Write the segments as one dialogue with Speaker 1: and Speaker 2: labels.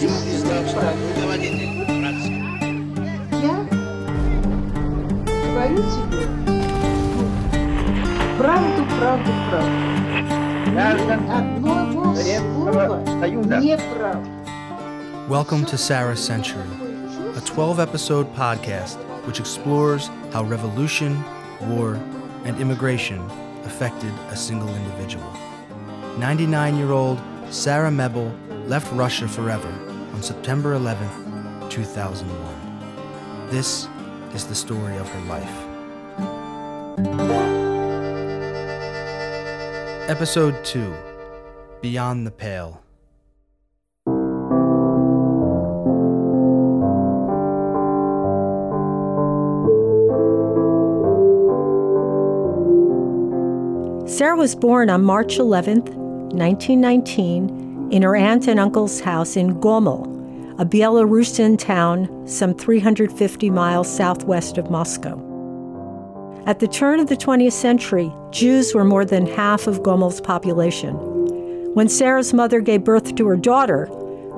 Speaker 1: Я говорю тебе правду, правду, правду. Ни одного слова неправда.
Speaker 2: Welcome to Sarah Century, a 12 episode podcast which explores how revolution, war, and immigration affected a single individual. 99 year old Sarah Mebel left Russia forever on September 11th, 2001. This is the story of her life. Episode 2 Beyond the Pale.
Speaker 3: Sarah was born on March 11, 1919, in her aunt and uncle's house in Gomel, a Belarusian town some 350 miles southwest of Moscow. At the turn of the 20th century, Jews were more than half of Gomel's population. When Sarah's mother gave birth to her daughter,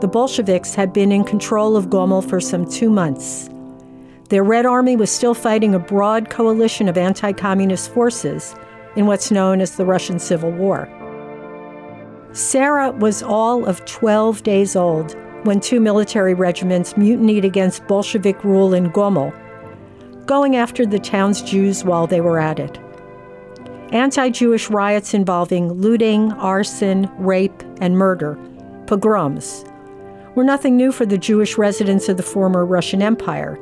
Speaker 3: the Bolsheviks had been in control of Gomel for some two months. Their Red Army was still fighting a broad coalition of anti communist forces in what's known as the Russian Civil War. Sarah was all of 12 days old when two military regiments mutinied against Bolshevik rule in Gomel, going after the town's Jews while they were at it. Anti Jewish riots involving looting, arson, rape, and murder, pogroms, were nothing new for the Jewish residents of the former Russian Empire.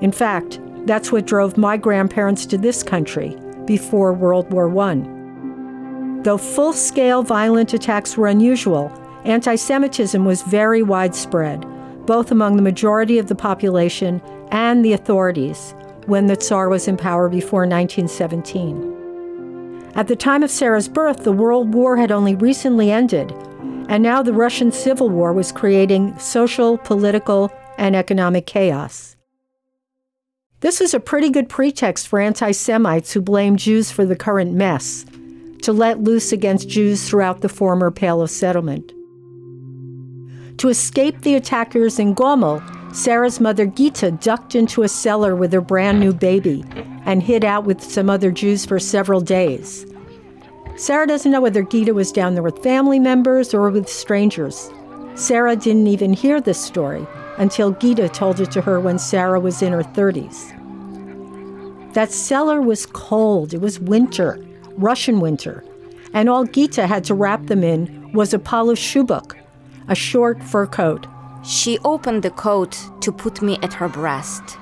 Speaker 3: In fact, that's what drove my grandparents to this country before World War I. Though full scale violent attacks were unusual, anti Semitism was very widespread, both among the majority of the population and the authorities, when the Tsar was in power before 1917. At the time of Sarah's birth, the World War had only recently ended, and now the Russian Civil War was creating social, political, and economic chaos. This was a pretty good pretext for anti Semites who blamed Jews for the current mess to let loose against Jews throughout the former Pale of Settlement. To escape the attackers in Gomel, Sarah's mother Gita ducked into a cellar with her brand new baby and hid out with some other Jews for several days. Sarah doesn't know whether Gita was down there with family members or with strangers. Sarah didn't even hear this story until Gita told it to her when Sarah was in her 30s. That cellar was cold. It was winter, Russian winter, and all Gita had to wrap them in was a shubka, a short fur coat.
Speaker 4: She opened the coat to put me at her breast.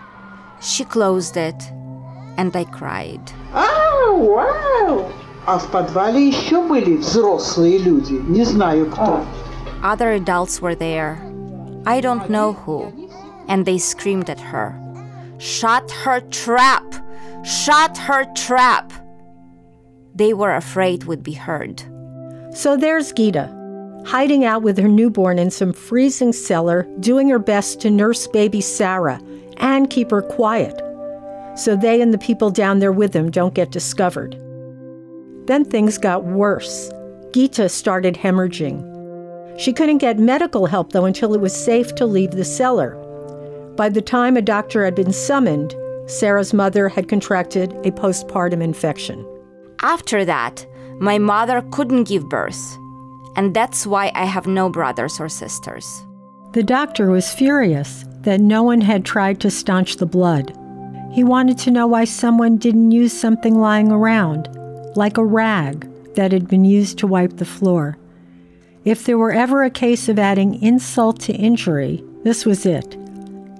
Speaker 4: She closed it, and I cried.
Speaker 1: А, вау! А в подвале еще были взрослые люди, не знаю кто.
Speaker 4: Other adults were there. I don't know who. And they screamed at her. Shut her trap! Shut her trap! They were afraid would be heard.
Speaker 3: So there's Gita, hiding out with her newborn in some freezing cellar, doing her best to nurse baby Sarah and keep her quiet so they and the people down there with them don't get discovered. Then things got worse. Gita started hemorrhaging. She couldn't get medical help, though, until it was safe to leave the cellar. By the time a doctor had been summoned, Sarah's mother had contracted a postpartum infection.
Speaker 4: After that, my mother couldn't give birth, and that's why I have no brothers or sisters.
Speaker 3: The doctor was furious that no one had tried to staunch the blood. He wanted to know why someone didn't use something lying around, like a rag that had been used to wipe the floor. If there were ever a case of adding insult to injury, this was it.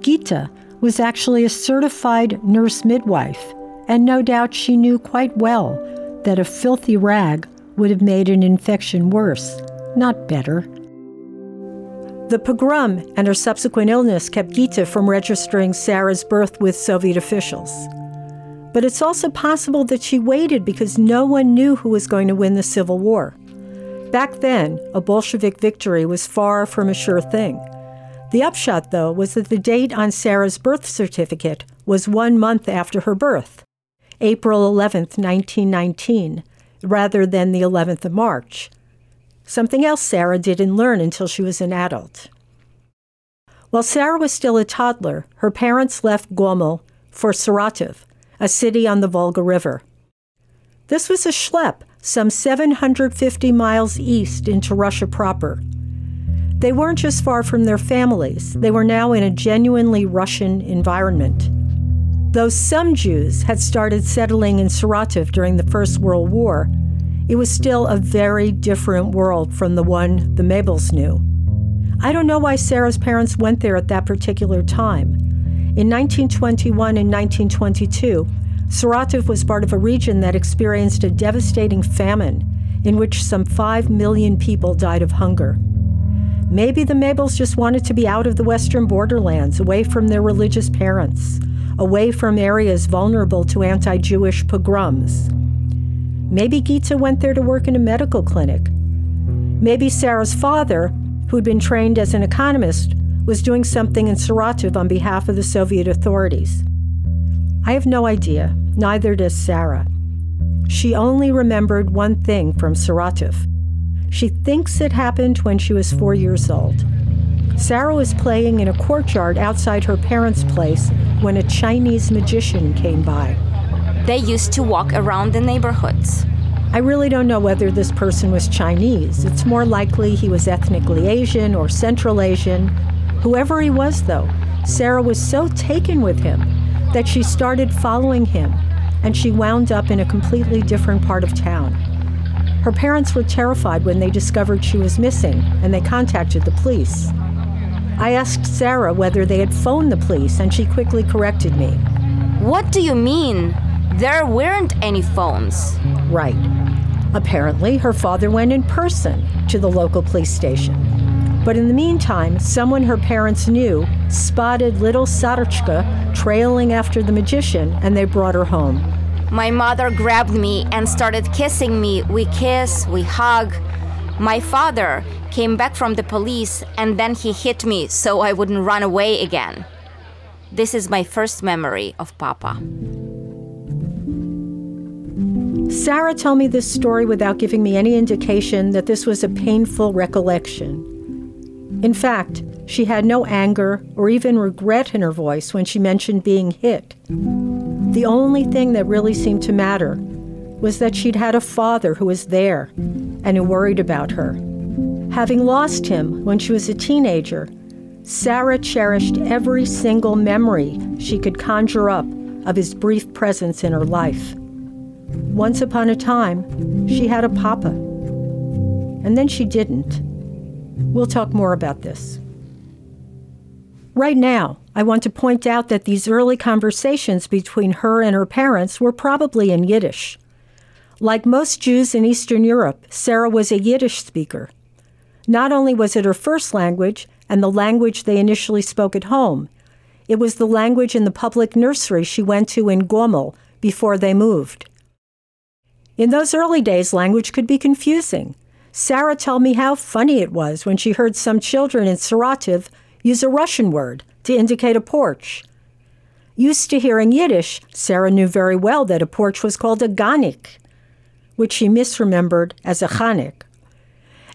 Speaker 3: Gita was actually a certified nurse midwife, and no doubt she knew quite well that a filthy rag would have made an infection worse, not better. The pogrom and her subsequent illness kept Gita from registering Sarah's birth with Soviet officials. But it's also possible that she waited because no one knew who was going to win the Civil War. Back then, a Bolshevik victory was far from a sure thing. The upshot, though, was that the date on Sarah's birth certificate was one month after her birth, April 11, 1919, rather than the 11th of March, something else Sarah didn't learn until she was an adult. While Sarah was still a toddler, her parents left Gomel for Saratov, a city on the Volga River. This was a schlep some 750 miles east into Russia proper. They weren't just far from their families, they were now in a genuinely Russian environment. Though some Jews had started settling in Saratov during the First World War, it was still a very different world from the one the Mebels knew. I don't know why Sarah's parents went there at that particular time. In 1921 and 1922, Saratov was part of a region that experienced a devastating famine in which some 5 million people died of hunger. Maybe the Mebels just wanted to be out of the western borderlands, away from their religious parents away from areas vulnerable to anti Jewish pogroms. Maybe Gita went there to work in a medical clinic. Maybe Sarah's father, who'd been trained as an economist, was doing something in Saratov on behalf of the Soviet authorities. I have no idea, neither does Sarah. She only remembered one thing from Saratov. She thinks it happened when she was four years old. Sarah was playing in a courtyard outside her parents' place when a Chinese magician came by.
Speaker 4: They used to walk around the neighborhoods.
Speaker 3: I really don't know whether this person was Chinese. It's more likely he was ethnically Asian or Central Asian. Whoever he was, though, Sarah was so taken with him that she started following him and she wound up in a completely different part of town. Her parents were terrified when they discovered she was missing and they contacted the police. I asked Sarah whether they had phoned the police, and she quickly corrected me.
Speaker 4: What do you mean? There weren't any phones.
Speaker 3: Right. Apparently, her father went in person to the local police station. But in the meantime, someone her parents knew spotted little Sarochka trailing after the magician, and they brought her home.
Speaker 4: My mother grabbed me and started kissing me. We kiss, we hug. My father came back from the police and then he hit me so I wouldn't run away again. This is my first memory of Papa.
Speaker 3: Sarah told me this story without giving me any indication that this was a painful recollection. In fact, she had no anger or even regret in her voice when she mentioned being hit. The only thing that really seemed to matter was that she'd had a father who was there and who worried about her. Having lost him when she was a teenager, Sarah cherished every single memory she could conjure up of his brief presence in her life. Once upon a time, she had a papa. And then she didn't. We'll talk more about this. Right now, I want to point out that these early conversations between her and her parents were probably in Yiddish. Like most Jews in Eastern Europe, Sarah was a Yiddish speaker. Not only was it her first language and the language they initially spoke at home, it was the language in the public nursery she went to in Gomel before they moved. In those early days, language could be confusing. Sarah told me how funny it was when she heard some children in Saratov use a Russian word to indicate a porch. Used to hearing Yiddish, Sarah knew very well that a porch was called a ganik which she misremembered as a Chanik.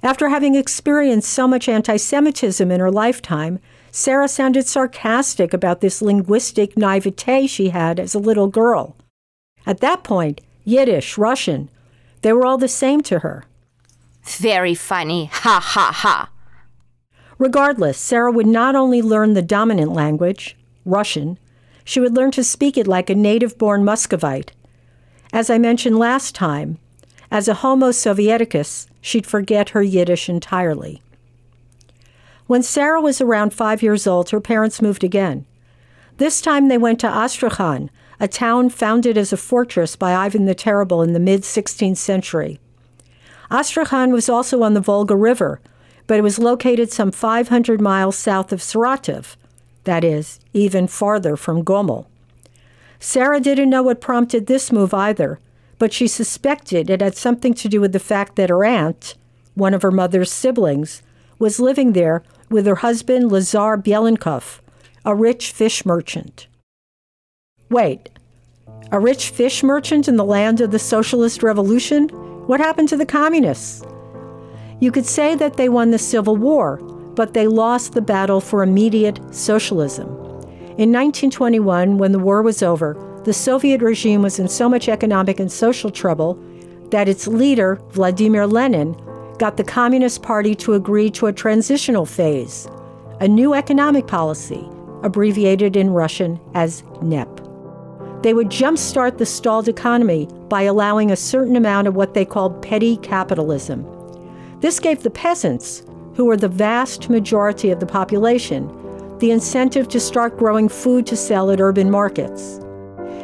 Speaker 3: After having experienced so much anti Semitism in her lifetime, Sarah sounded sarcastic about this linguistic naivete she had as a little girl. At that point, Yiddish, Russian, they were all the same to her.
Speaker 4: Very funny. Ha ha ha.
Speaker 3: Regardless, Sarah would not only learn the dominant language, Russian, she would learn to speak it like a native born Muscovite. As I mentioned last time, as a Homo Sovieticus, she'd forget her Yiddish entirely. When Sarah was around five years old, her parents moved again. This time they went to Astrakhan, a town founded as a fortress by Ivan the Terrible in the mid 16th century. Astrakhan was also on the Volga River, but it was located some 500 miles south of Saratov, that is, even farther from Gomel. Sarah didn't know what prompted this move either, but she suspected it had something to do with the fact that her aunt, one of her mother's siblings, was living there with her husband Lazar Belenkov, a rich fish merchant. Wait, a rich fish merchant in the land of the socialist revolution? What happened to the communists? You could say that they won the Civil War, but they lost the battle for immediate socialism. In 1921, when the war was over, the Soviet regime was in so much economic and social trouble that its leader, Vladimir Lenin, got the Communist Party to agree to a transitional phase, a new economic policy, abbreviated in Russian as NEP. They would jumpstart the stalled economy by allowing a certain amount of what they called petty capitalism. This gave the peasants, who were the vast majority of the population, the incentive to start growing food to sell at urban markets.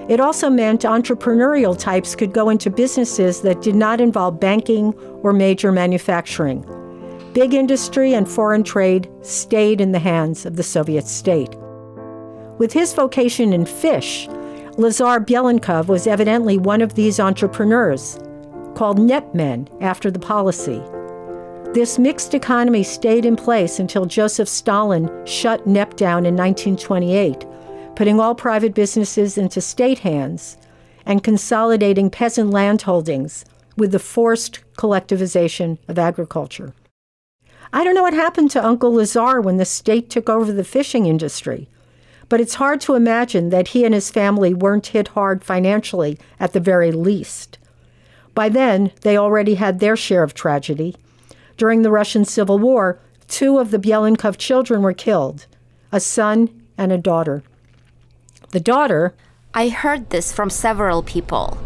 Speaker 3: It also meant entrepreneurial types could go into businesses that did not involve banking or major manufacturing. Big industry and foreign trade stayed in the hands of the Soviet state. With his vocation in fish, Lazar Belenkov was evidently one of these entrepreneurs, called Nepmen after the policy. This mixed economy stayed in place until Joseph Stalin shut NEP down in 1928 putting all private businesses into state hands, and consolidating peasant land holdings with the forced collectivization of agriculture. I don't know what happened to Uncle Lazar when the state took over the fishing industry, but it's hard to imagine that he and his family weren't hit hard financially at the very least. By then, they already had their share of tragedy. During the Russian Civil War, two of the Belenkov children were killed a son and a daughter. The daughter.
Speaker 4: I heard this from several people.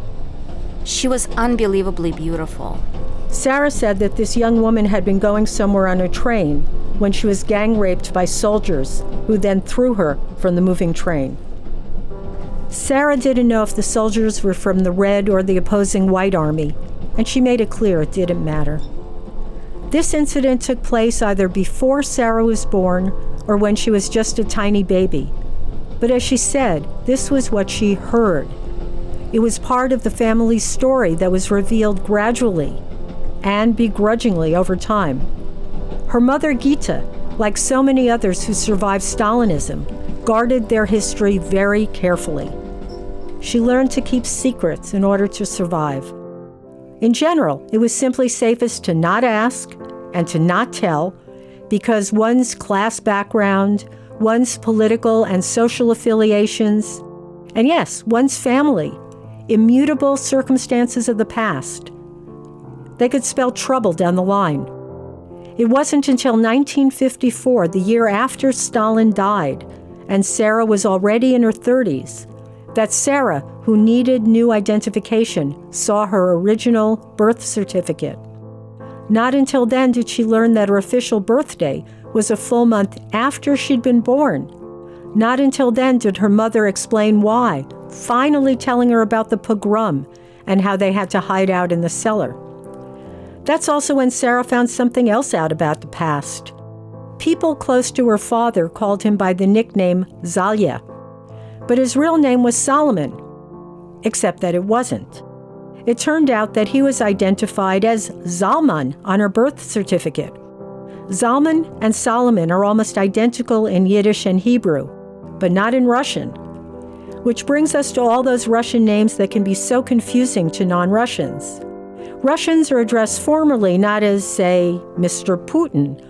Speaker 4: She was unbelievably beautiful.
Speaker 3: Sarah said that this young woman had been going somewhere on a train when she was gang raped by soldiers who then threw her from the moving train. Sarah didn't know if the soldiers were from the Red or the opposing White Army, and she made it clear it didn't matter. This incident took place either before Sarah was born or when she was just a tiny baby, but as she said, this was what she heard. It was part of the family's story that was revealed gradually and begrudgingly over time. Her mother, Gita, like so many others who survived Stalinism, guarded their history very carefully. She learned to keep secrets in order to survive. In general, it was simply safest to not ask and to not tell because one's class background, one's political and social affiliations, and yes, one's family, immutable circumstances of the past. They could spell trouble down the line. It wasn't until 1954, the year after Stalin died, and Sarah was already in her 30s, that Sarah, who needed new identification, saw her original birth certificate. Not until then did she learn that her official birthday was a full month after she'd been born. Not until then did her mother explain why, finally telling her about the pogrom and how they had to hide out in the cellar. That's also when Sarah found something else out about the past. People close to her father called him by the nickname Zalya, but his real name was Solomon, except that it wasn't. It turned out that he was identified as Zalman on her birth certificate, Zalman and Solomon are almost identical in Yiddish and Hebrew, but not in Russian. Which brings us to all those Russian names that can be so confusing to non Russians. Russians are addressed formally not as, say, Mr. Putin,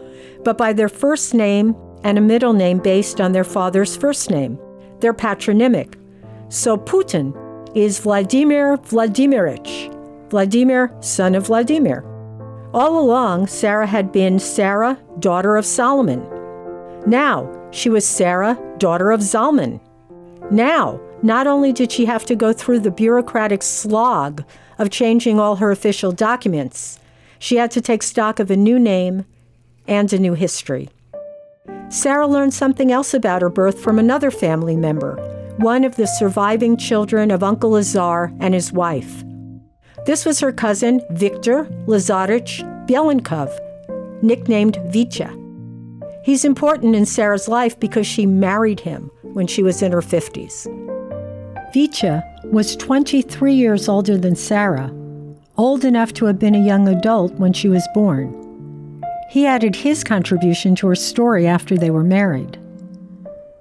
Speaker 3: but by their first name and a middle name based on their father's first name, their patronymic. So Putin is Vladimir Vladimirovich, Vladimir, son of Vladimir. All along, Sarah had been Sarah, daughter of Solomon. Now, she was Sarah, daughter of Zalman. Now, not only did she have to go through the bureaucratic slog of changing all her official documents, she had to take stock of a new name and a new history. Sarah learned something else about her birth from another family member, one of the surviving children of Uncle Lazar and his wife. This was her cousin, Viktor Lazarich Belenkov, nicknamed Vitya. He's important in Sarah's life because she married him when she was in her 50s. Vitya was 23 years older than Sarah, old enough to have been a young adult when she was born. He added his contribution to her story after they were married.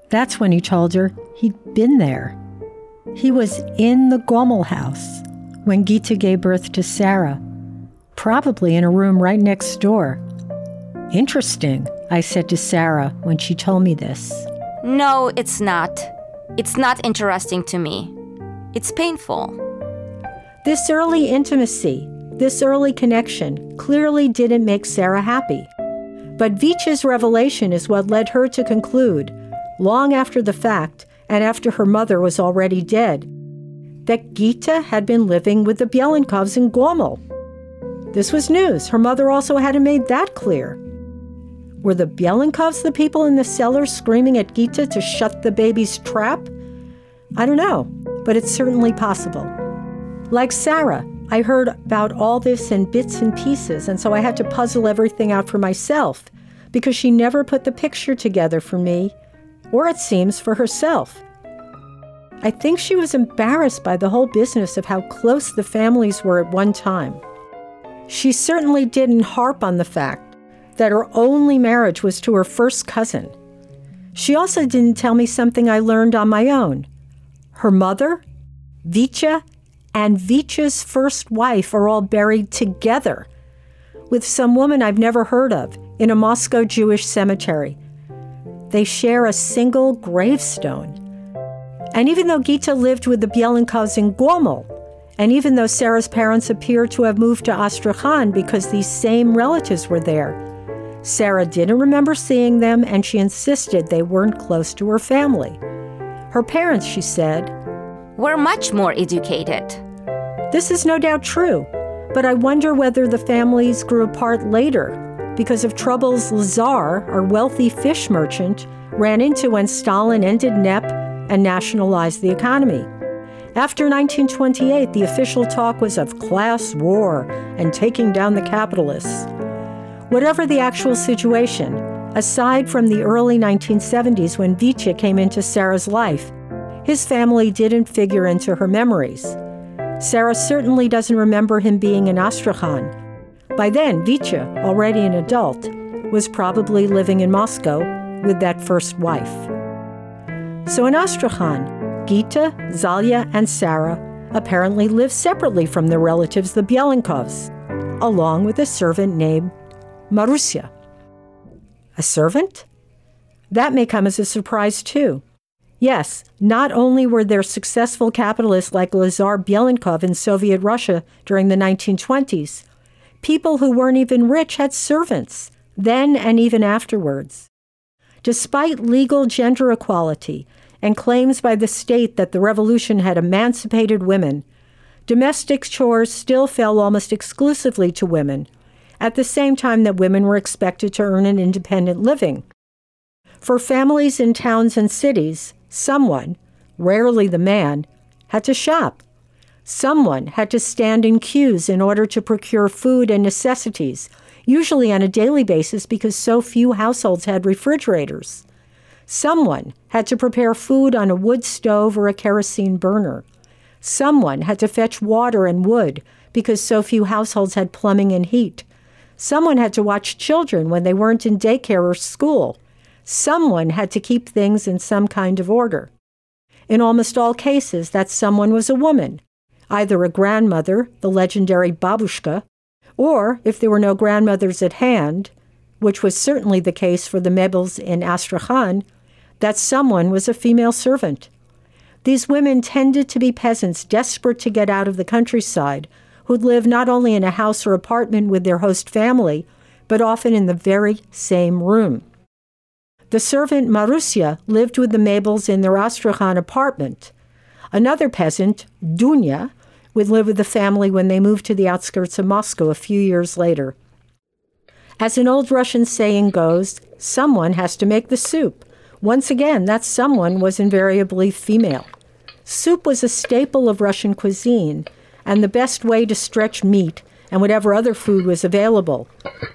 Speaker 3: That's when he told her he'd been there. He was in the Gomel house when Gita gave birth to Sarah, probably in a room right next door. Interesting, I said to Sarah when she told me this.
Speaker 4: No, it's not. It's not interesting to me. It's painful.
Speaker 3: This early intimacy, this early connection, clearly didn't make Sarah happy. But Vitya's revelation is what led her to conclude, long after the fact and after her mother was already dead, that Gita had been living with the Belenkovs in Gomel. This was news. Her mother also hadn't made that clear. Were the Belenkovs the people in the cellar screaming at Gita to shut the baby's trap? I don't know, but it's certainly possible. Like Sarah, I heard about all this in bits and pieces, and so I had to puzzle everything out for myself because she never put the picture together for me, or it seems for herself. I think she was embarrassed by the whole business of how close the families were at one time. She certainly didn't harp on the fact that her only marriage was to her first cousin. She also didn't tell me something I learned on my own. Her mother, Vitya, and Vitya's first wife are all buried together with some woman I've never heard of in a Moscow Jewish cemetery. They share a single gravestone. And even though Gita lived with the Belenkovs in Gomel, and even though Sarah's parents appear to have moved to Astrakhan because these same relatives were there, Sarah didn't remember seeing them and she insisted they weren't close to her family. Her parents, she said,
Speaker 4: were much more educated.
Speaker 3: This is no doubt true, but I wonder whether the families grew apart later because of troubles Lazar, our wealthy fish merchant, ran into when Stalin ended NEP and nationalized the economy. After 1928, the official talk was of class war and taking down the capitalists. Whatever the actual situation, aside from the early 1970s when Vitya came into Sarah's life, his family didn't figure into her memories. Sarah certainly doesn't remember him being in Astrakhan. By then, Vitya, already an adult, was probably living in Moscow with that first wife. So in Astrakhan, Gita, Zalya, and Sarah apparently lived separately from their relatives, the Belenkovs, along with a servant named Marusya. A servant? That may come as a surprise, too. Yes, not only were there successful capitalists like Lazar Belenkov in Soviet Russia during the 1920s, people who weren't even rich had servants, then and even afterwards. Despite legal gender equality and claims by the state that the revolution had emancipated women, domestic chores still fell almost exclusively to women, at the same time that women were expected to earn an independent living. For families in towns and cities, someone, rarely the man, had to shop. Someone had to stand in queues in order to procure food and necessities, usually on a daily basis because so few households had refrigerators. Someone had to prepare food on a wood stove or a kerosene burner. Someone had to fetch water and wood because so few households had plumbing and heat. Someone had to watch children when they weren't in daycare or school. Someone had to keep things in some kind of order. In almost all cases, that someone was a woman, either a grandmother, the legendary babushka, or if there were no grandmothers at hand, which was certainly the case for the Mebels in Astrakhan, that someone was a female servant. These women tended to be peasants desperate to get out of the countryside, who'd live not only in a house or apartment with their host family, but often in the very same room. The servant Marusya lived with the Mebels in their Astrakhan apartment. Another peasant, Dunya, would live with the family when they moved to the outskirts of Moscow a few years later. As an old Russian saying goes, someone has to make the soup. Once again, that someone was invariably female. Soup was a staple of Russian cuisine, and the best way to stretch meat and whatever other food was available.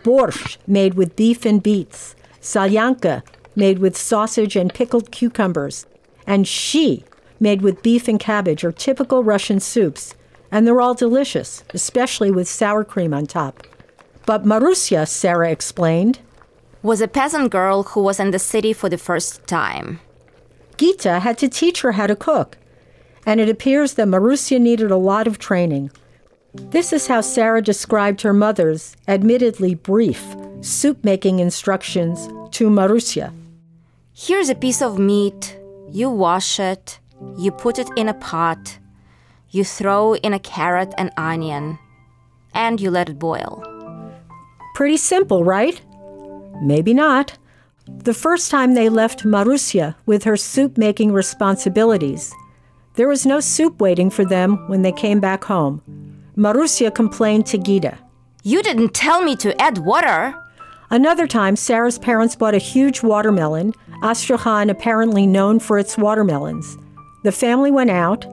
Speaker 3: Borscht, made with beef and beets, solyanka, made with sausage and pickled cucumbers, and shchi, made with beef and cabbage, are typical Russian soups, and they're all delicious, especially with sour cream on top. But Marusya, Sarah explained,
Speaker 4: was a peasant girl who was in the city for the first time.
Speaker 3: Gita had to teach her how to cook, and it appears that Marusya needed a lot of training. This is how Sarah described her mother's, admittedly brief, soup making instructions to Marusia.
Speaker 4: Here's a piece of meat. You wash it, you put it in a pot, you throw in a carrot and onion, and you let it boil.
Speaker 3: Pretty simple, right? Maybe not. The first time they left Marusia with her soup making responsibilities, there was no soup waiting for them when they came back home. Marusia complained to Gita.
Speaker 4: You didn't tell me to add water.
Speaker 3: Another time, Sarah's parents bought a huge watermelon, Astrakhan apparently known for its watermelons. The family went out.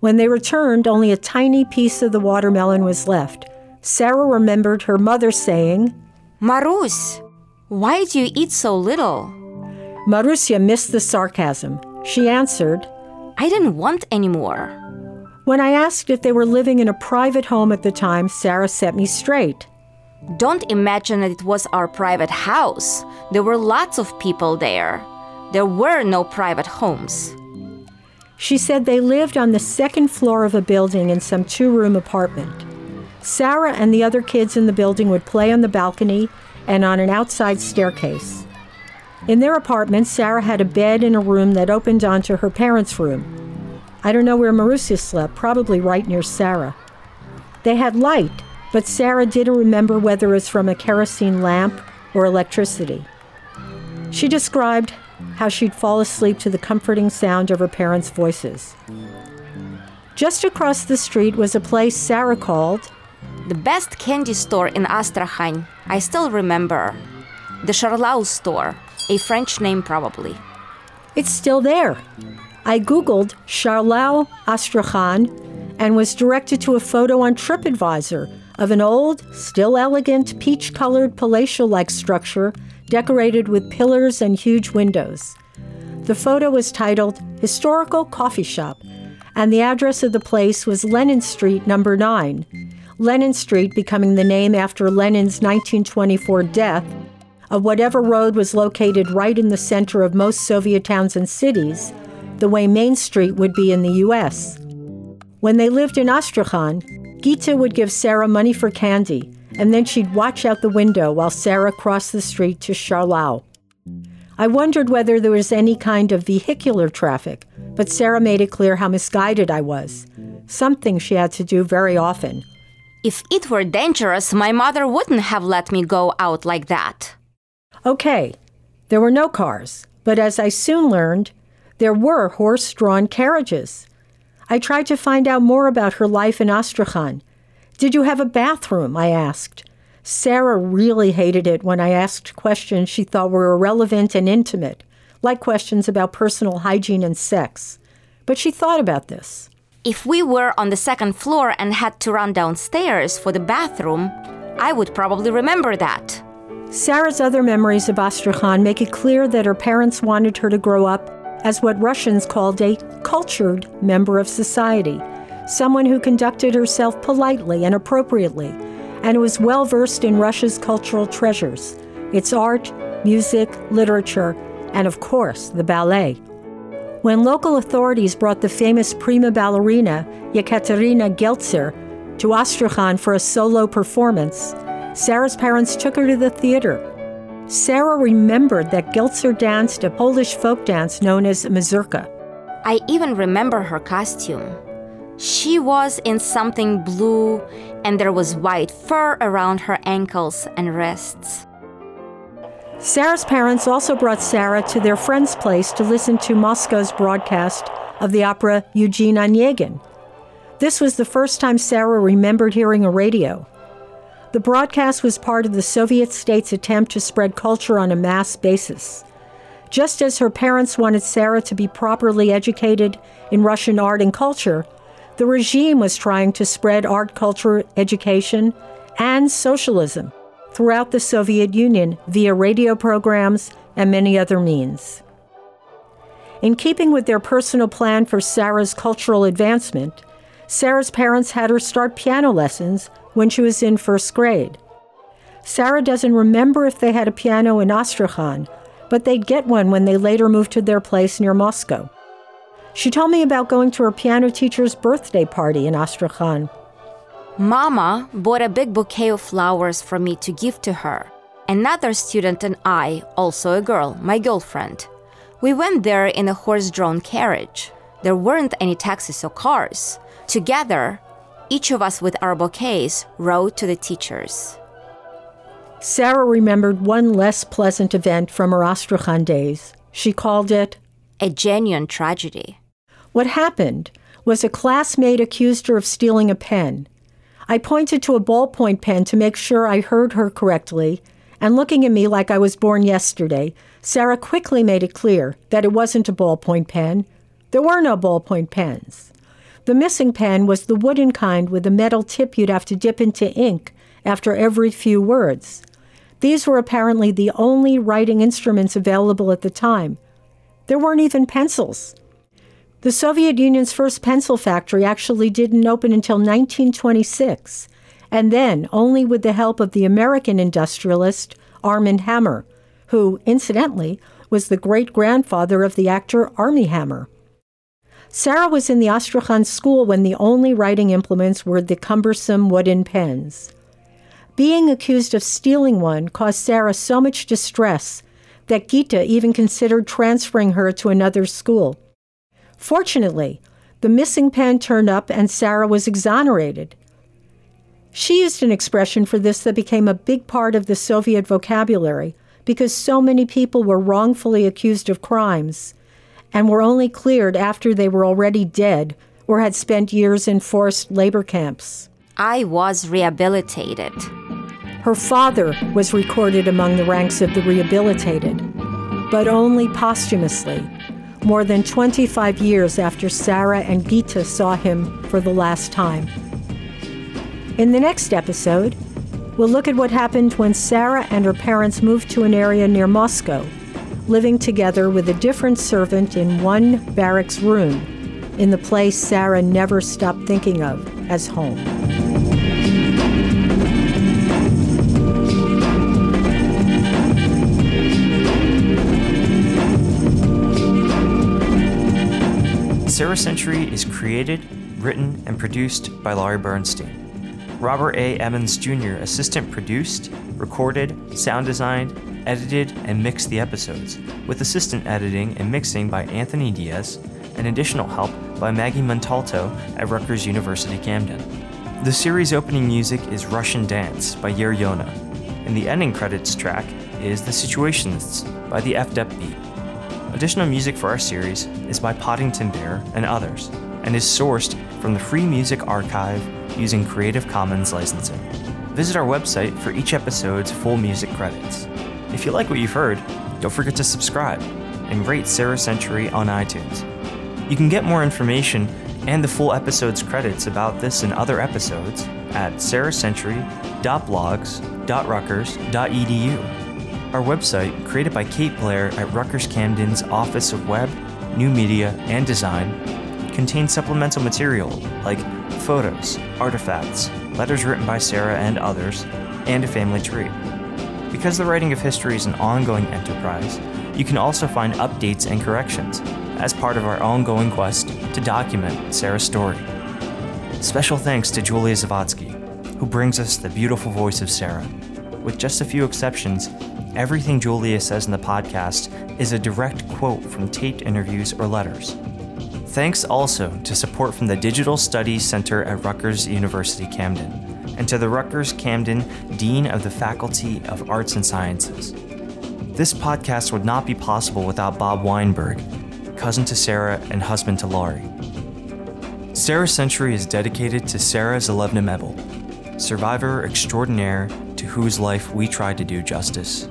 Speaker 3: When they returned, only a tiny piece of the watermelon was left. Sarah remembered her mother saying,
Speaker 4: Marus, why do you eat so little?
Speaker 3: Marusia missed the sarcasm. She answered,
Speaker 4: I didn't want any more.
Speaker 3: When I asked if they were living in a private home at the time, Sarah set me straight.
Speaker 4: Don't imagine that it was our private house. There were lots of people there. There were no private homes.
Speaker 3: She said they lived on the second floor of a building in some two room apartment. Sarah and the other kids in the building would play on the balcony and on an outside staircase. In their apartment, Sarah had a bed in a room that opened onto her parents' room. I don't know where Marusia slept, probably right near Sarah. They had light, but Sarah didn't remember whether it was from a kerosene lamp or electricity. She described how she'd fall asleep to the comforting sound of her parents' voices. Just across the street was a place Sarah called
Speaker 4: the best candy store in Astrakhan. I still remember. The Charlau store, a French name probably.
Speaker 3: It's still there. I Googled Charlau Astrakhan and was directed to a photo on TripAdvisor of an old, still elegant, peach colored palatial like structure decorated with pillars and huge windows. The photo was titled Historical Coffee Shop, and the address of the place was Lenin Street, number 9. Lenin Street becoming the name after Lenin's 1924 death of whatever road was located right in the center of most Soviet towns and cities, the way Main Street would be in the U.S. When they lived in Astrakhan, Gita would give Sarah money for candy, and then she'd watch out the window while Sarah crossed the street to Charlau. I wondered whether there was any kind of vehicular traffic, but Sarah made it clear how misguided I was, something she had to do very often.
Speaker 4: If it were dangerous, my mother wouldn't have let me go out like that.
Speaker 3: Okay, there were no cars, but as I soon learned, there were horse drawn carriages. I tried to find out more about her life in Astrakhan. Did you have a bathroom? I asked. Sarah really hated it when I asked questions she thought were irrelevant and intimate, like questions about personal hygiene and sex. But she thought about this.
Speaker 4: If we were on the second floor and had to run downstairs for the bathroom, I would probably remember that.
Speaker 3: Sarah's other memories of Astrakhan make it clear that her parents wanted her to grow up as what Russians called a cultured member of society, someone who conducted herself politely and appropriately, and was well versed in Russia's cultural treasures its art, music, literature, and of course, the ballet. When local authorities brought the famous prima ballerina Yekaterina Geltser to Astrakhan for a solo performance, Sarah's parents took her to the theater Sarah remembered that Geltser danced a Polish folk dance known as mazurka.
Speaker 4: I even remember her costume. She was in something blue, and there was white fur around her ankles and wrists.
Speaker 3: Sarah's parents also brought Sarah to their friend's place to listen to Moscow's broadcast of the opera Eugene Onegin. This was the first time Sarah remembered hearing a radio. The broadcast was part of the Soviet state's attempt to spread culture on a mass basis. Just as her parents wanted Sarah to be properly educated in Russian art and culture, the regime was trying to spread art, culture, education, and socialism throughout the Soviet Union via radio programs and many other means. In keeping with their personal plan for Sarah's cultural advancement, Sarah's parents had her start piano lessons when she was in first grade. Sarah doesn't remember if they had a piano in Astrakhan, but they'd get one when they later moved to their place near Moscow. She told me about going to her piano teacher's birthday party in Astrakhan.
Speaker 4: Mama bought a big bouquet of flowers for me to give to her. Another student and I, also a girl, my girlfriend. We went there in a horse drawn carriage. There weren't any taxis or cars. Together, each of us with our bouquets rode to the teachers.
Speaker 3: Sarah remembered one less pleasant event from her Astrakhan days. She called it
Speaker 4: a genuine tragedy.
Speaker 3: What happened was a classmate accused her of stealing a pen. I pointed to a ballpoint pen to make sure I heard her correctly, and looking at me like I was born yesterday, Sarah quickly made it clear that it wasn't a ballpoint pen. There were no ballpoint pens. The missing pen was the wooden kind with a metal tip you'd have to dip into ink after every few words. These were apparently the only writing instruments available at the time. There weren't even pencils. The Soviet Union's first pencil factory actually didn't open until 1926, and then only with the help of the American industrialist Armand Hammer, who, incidentally, was the great grandfather of the actor Armie Hammer. Sarah was in the Astrakhan school when the only writing implements were the cumbersome wooden pens. Being accused of stealing one caused Sarah so much distress that Gita even considered transferring her to another school. Fortunately, the missing pen turned up and Sarah was exonerated. She used an expression for this that became a big part of the Soviet vocabulary because so many people were wrongfully accused of crimes and were only cleared after they were already dead or had spent years in forced labor camps.
Speaker 4: I was rehabilitated.
Speaker 3: Her father was recorded among the ranks of the rehabilitated, but only posthumously, more than 25 years after Sarah and Gita saw him for the last time. In the next episode, we'll look at what happened when Sarah and her parents moved to an area near Moscow living together with a different servant in one barracks room in the place Sarah never stopped thinking of as home.
Speaker 2: Sarah Century is created, written, and produced by Laurie Bernstein. Robert A. Emmons Jr. assistant produced, recorded, sound designed, edited, and mixed the episodes, with assistant editing and mixing by Anthony Diaz and additional help by Maggie Montalto at Rutgers University Camden. The series opening music is Russian Dance by Yer Yona, and the ending credits track is The Situationists by the FDEP Beat. Additional music for our series is by Poddington Bear and others, and is sourced from the Free Music Archive using Creative Commons licensing. Visit our website for each episode's full music credits. If you like what you've heard, don't forget to subscribe and rate Sarah Century on iTunes. You can get more information and the full episode's credits about this and other episodes at sarahcentury.blogs.rutgers.edu. Our website, created by Kate Blair at Rutgers Camden's Office of Web, New Media, and Design, contains supplemental material like photos, artifacts, letters written by Sarah and others, and a family tree. Because the writing of history is an ongoing enterprise, you can also find updates and corrections as part of our ongoing quest to document Sarah's story. Special thanks to Julia Zavodsky, who brings us the beautiful voice of Sarah. With just a few exceptions, everything Julia says in the podcast is a direct quote from taped interviews or letters. Thanks also to support from the Digital Studies Center at Rutgers University Camden, and to the Rutgers Camden Dean of the Faculty of Arts and Sciences. This podcast would not be possible without Bob Weinberg, cousin to Sarah and husband to Laurie. Sarah Century is dedicated to Sarah Zalevna Mebel, survivor extraordinaire to whose life we tried to do justice.